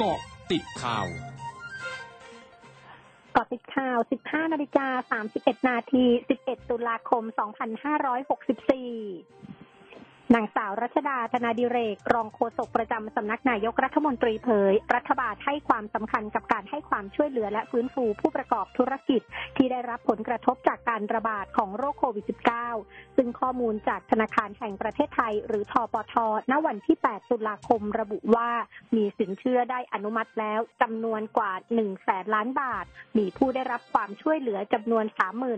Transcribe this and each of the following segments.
เกาะติดข่าวเกาะติดข่าว 15 นาฬิกา 31 นาที 11 ตุลาคม 2564 นางสาวรัชดาธนาดิเรก รองโฆษกประจำสำนักนายกรัฐมนตรีเผย รัฐบาลให้ความสำคัญกับการให้ความช่วยเหลือและฟื้นฟูผู้ประกอบธุรกิจ ที่ได้รับผลกระทบจากการระบาดของโรคโควิด -19 ซึ่งข้อมูลจากธนาคารแห่งประเทศไทย หรือทปท ณ วันที่ 8 ตุลาคมระบุว่า มีสินเชื่อได้อนุมัติแล้วจำนวนกว่า1แสนล้านบาท มีผู้ได้รับความช่วยเหลือจำนวน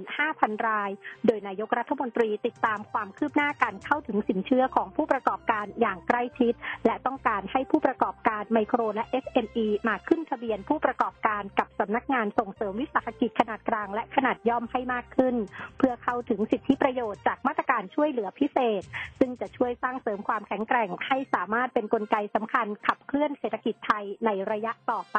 35,000 ราย โดยนายกรัฐมนตรีติดตามความคืบหน้าการเข้าถึงสินเชื่ออของผู้ประกอบการอย่างใกล้ชิด และต้องการให้ผู้ประกอบการไมโครและ SME มาขึ้นทะเบียนผู้ประกอบการกับสำนักงานส่งเสริมวิสาหกิจขนาดกลางและขนาดย่อมให้มากขึ้น เพื่อเข้าถึงสิทธิประโยชน์จากมาตรการช่วยเหลือพิเศษ ซึ่งจะช่วยสร้างเสริมความแข็งแกร่งให้สามารถเป็นนกลไกสำคัญขับเคลื่อนเศรษฐกิจไทยในระยะต่อไป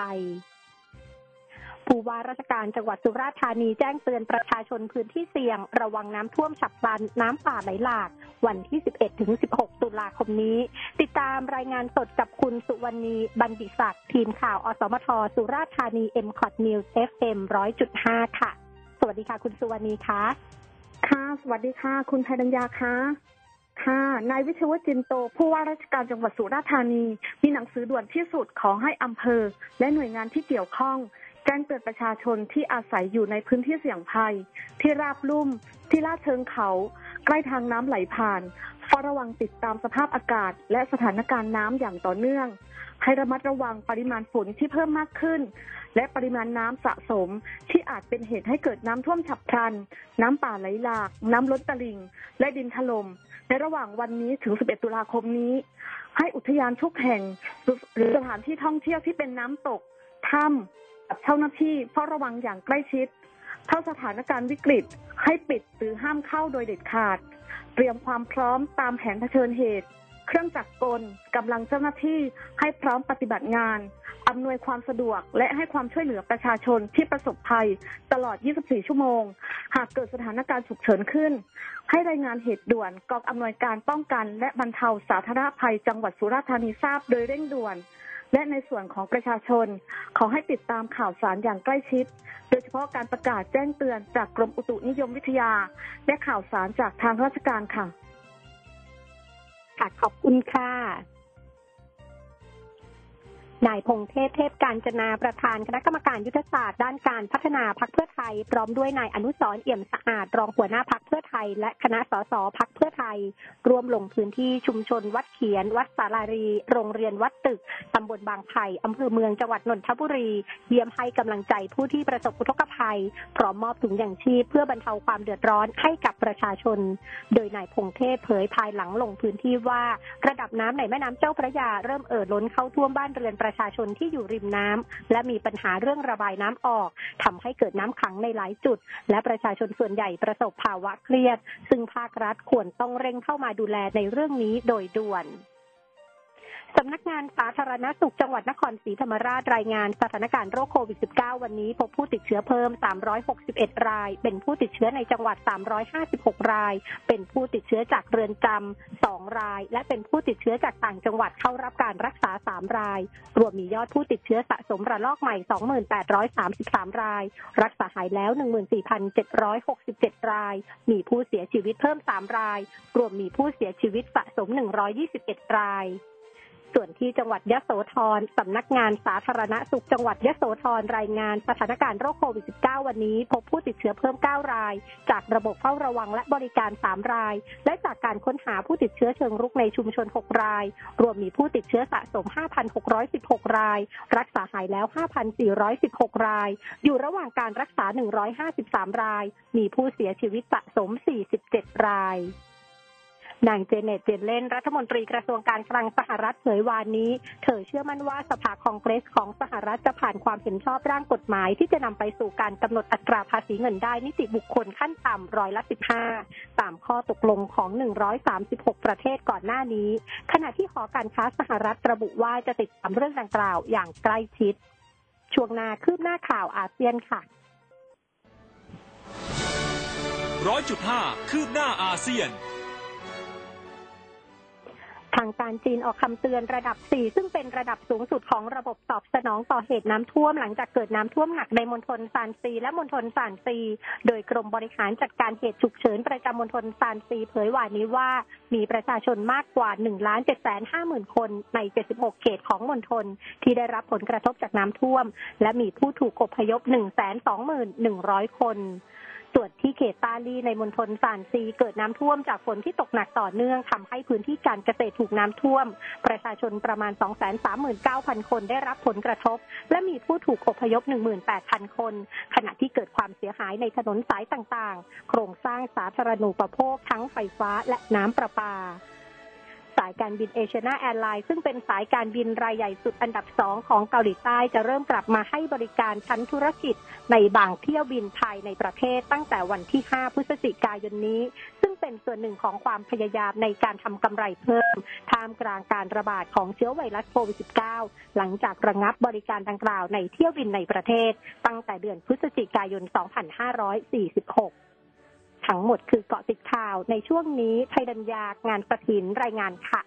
ผู้ว่าราชการจังหวัดสุราษฎร์ธานีแจ้งเตือนประชาชนพื้นที่เสี่ยง ระวังน้ำท่วมฉับพลันน้ำป่าไหลหลาก วันที่ 11 ถึง 16 ตุลาคมนี้ ติดตามรายงานสดกับคุณสุวรรณีบัณฑิศักดิ์ทีมข่าว อสมท สุราษฎร์ธานี m c o t News FM 100.5 ค่ะ สวัสดีค่ะ คุณสุวรรณีคะค่ะ สวัสดีค่ะ คุณไทยดัญญาคะค่ะ นายวิชวจินโต ผู้ว่าราชการจังหวัดสุราษฎร์ธานี มีหนังสือด่วนที่สุดขอให้อำเภอ และหน่วยงานที่เกี่ยวข้อง แจ้งเตือนประชาชนที่อาศัยอยู่ในพื้นที่เสี่ยงภัย ที่ราบลุ่ม ที่ลาดเชิงเขา ใกล้ทางน้ำไหลผ่านเฝ้าระวังติดตามสภาพอากาศ และสถานการณ์น้ำอย่างต่อเนื่อง ให้ระมัดระวังปริมาณฝนที่เพิ่มมากขึ้น และปริมาณน้ำสะสมที่อาจเป็นเหตุให้เกิดน้ำท่วมฉับพลัน น้ำป่าไหลหลาก น้ำล้นตลิ่ง และดินถล่มในระหว่างวันนี้ถึง 11 ตุลาคมนี้ ให้อุทยานทุกแห่ง หรือสถานที่ท่องเที่ยวที่เป็นน้ำตกถ้ำ กับเจ้าหน้าที่เฝ้าระวังอย่างใกล้ชิดถ้าสถานการณ์วิกฤตให้ปิดหรือห้ามเข้าโดยเด็ดขาด เตรียมความพร้อมตามแผนเผชิญเหตุ เครื่องจักรกลกำลังเจ้าหน้าที่ให้พร้อมปฏิบัติงานอำนวยความสะดวกและให้ความช่วยเหลือประชาชนที่ประสบภัยตลอด 24 ชั่วโมง หากเกิดสถานการณ์ฉุกเฉินขึ้น ให้รายงานเหตุด่วนกองอำนวยการป้องกัน และบรรเทาสาธารณภัยจังหวัดสุราษฎร์ธานีทราบโดยเร่งด่วน และในส่วนของประชาชน ขอให้ติดตามข่าวสารอย่างใกล้ชิด โดยเฉพาะการประกาศแจ้งเตือนจากกรมอุตุนิยมวิทยา และข่าวสารจากทางราชการค่ะ ค่ะ ขอบคุณค่ะ นายพงเทพเทพการจนาประธานคณะกรรมการยุทธศาสตร์ด้านการพัฒนาพักเพื่อไทย พร้อมด้วยนายอนุสรเอี่ยมสะอาดรองหัวหน้าพักเพื่อไทย และคณะสสพักเพื่อไทยร่วมลงพื้นที่ชุมชนวัดเขียน วัดสารารี โรงเรียนวัดตึกตำบลบางไผ่อำเภอเมืองจังหวัดนนทบุรี เยี่ยมให้กำลังใจผู้ที่ประสบอุทกภัย พร้อมมอบถุงยางชีพเพื่อบรรเทาความเดือดร้อนให้กับประชาชน โดยนายพงเทพเผยภายหลังลงพื้นที่ว่า ระดับน้ำในแม่น้ำเจ้าพระยาเริ่มเอ่อล้นเข้าท่วมบ้านเรือนประชาชนที่อยู่ริมน้ำและมีปัญหาเรื่องระบายน้ำออกทำให้เกิดน้ำขังในหลายจุด และประชาชนส่วนใหญ่ประสบภาวะเครียด ซึ่งภาครัฐควรต้องเร่งเข้ามาดูแลในเรื่องนี้โดยด่วน สำนักงานสาธารณสุขจังหวัดนครศรีธรรมราชรายงานสถานการณ์โรคโควิด -19 วันนี้พบผู้ติดเชื้อเพิ่ม 361 ราย เป็นผู้ติดเชื้อในจังหวัด 356 ราย เป็นผู้ติดเชื้อจากเรือนจำ 2 ราย และเป็นผู้ติดเชื้อจากต่างจังหวัดเข้ารับการรักษา 3 ราย รวมมียอดผู้ติดเชื้อสะสมระลอกใหม่ 2833 ราย รักษาหายแล้ว 14,767 ราย มีผู้เสียชีวิตเพิ่ม 3 ราย รวมมีผู้เสียชีวิตสะสม 121 ราย ส่วนที่จังหวัดยะโสธรสำนักงานสาธารณสุขจังหวัดยะโสธรรายงานสถานการณ์โรคโควิด -19 วันนี้ พบผู้ติดเชื้อเพิ่ม 9 ราย จากระบบเฝ้าระวังและบริการ 3 ราย และจากการค้นหาผู้ติดเชื้อเชิงรุกในชุมชน 6 ราย รวมมีผู้ติดเชื้อสะสม 5,616 ราย รักษาหายแล้ว 5,416 ราย อยู่ระหว่างการรักษา 153 ราย มีผู้เสียชีวิตสะสม 47 ราย นางเจเน็ตเจนเล่นรัฐมนตรีกระทรวงการคลังสหรัฐเผยวานนี้ เธอเชื่อมั่นว่าสภาคองเกรสของสหรัฐจะผ่านความเห็นชอบร่างกฎหมาย ที่จะนำไปสู่การกำหนดอัตราภาษีเงินได้นิติบุคคลขั้นต่ำร้อยละ15 ตามข้อตกลงของ 136 ประเทศก่อนหน้านี้ ขณะที่หอการค้าสหรัฐระบุว่าจะติดตามเรื่องดังกล่าวอย่างใกล้ชิด ช่วงนาคืบหน้าข่าวอาเซียนค่ะร้อยจุดห้าคืบหน้าอาเซียนางการจีนออกคำเตือนระดับ 4 ซึ่งเป็นระดับสูงสุดของระบบตอบสนองต่อเหตุน้ำท่วมหลังจากเกิดน้ำท่วมหนักในมณฑลซานซีและมณฑลซานซี โดยกรมบริหารจัดการเหตุฉุกเฉินประจำมณฑลซานซีเผยว่านี้ว่ามีประชาชนมากกว่า1ล้าน7 5 0 0 0 0คนใน 76 เขตของมณฑลที่ได้รับผลกระทบจากน้ำท่วม และมีผู้ถูกอพยพ 121,100คน ส่วนที่เขตตาลีในมณฑลซานซีเกิดน้ำท่วมจากฝนที่ตกหนักต่อเนื่องทำให้พื้นที่การเกษตรถูกน้ำท่วม ประชาชนประมาณ 239,000 คนได้รับผลกระทบ และมีผู้ถูกอพยพ 18,000 คน ขณะที่เกิดความเสียหายในถนนสายต่างๆ โครงสร้างสาธารณูปโภคทั้งไฟฟ้าและน้ำประปาายการบินเอเชียนาแอร์ไลน์ซึ่งเป็นสายการบินรายใหญ่สุดอันดับสองของเกาหลีใต้จะเริ่มกลับมาให้บริการชั้นธุรกิจในบางเที่ยวบินภายในประเทศตั้งแต่วันที่ 5 พฤศจิกายนนี้ ซึ่งเป็นส่วนหนึ่งของความพยายามในการทำกำไรเพิ่มท่ามกลางการระบาดของเชื้อไวรัสโควิด -19 หลังจากระงับบริการดังกล่าวในเที่ยวบินในประเทศ ตั้งแต่เดือนพฤศจิกายน 2546 ทั้งหมดคือเกาะติดข่าวในช่วงนี้ไทยดัญญางานประถินรายงานค่ะ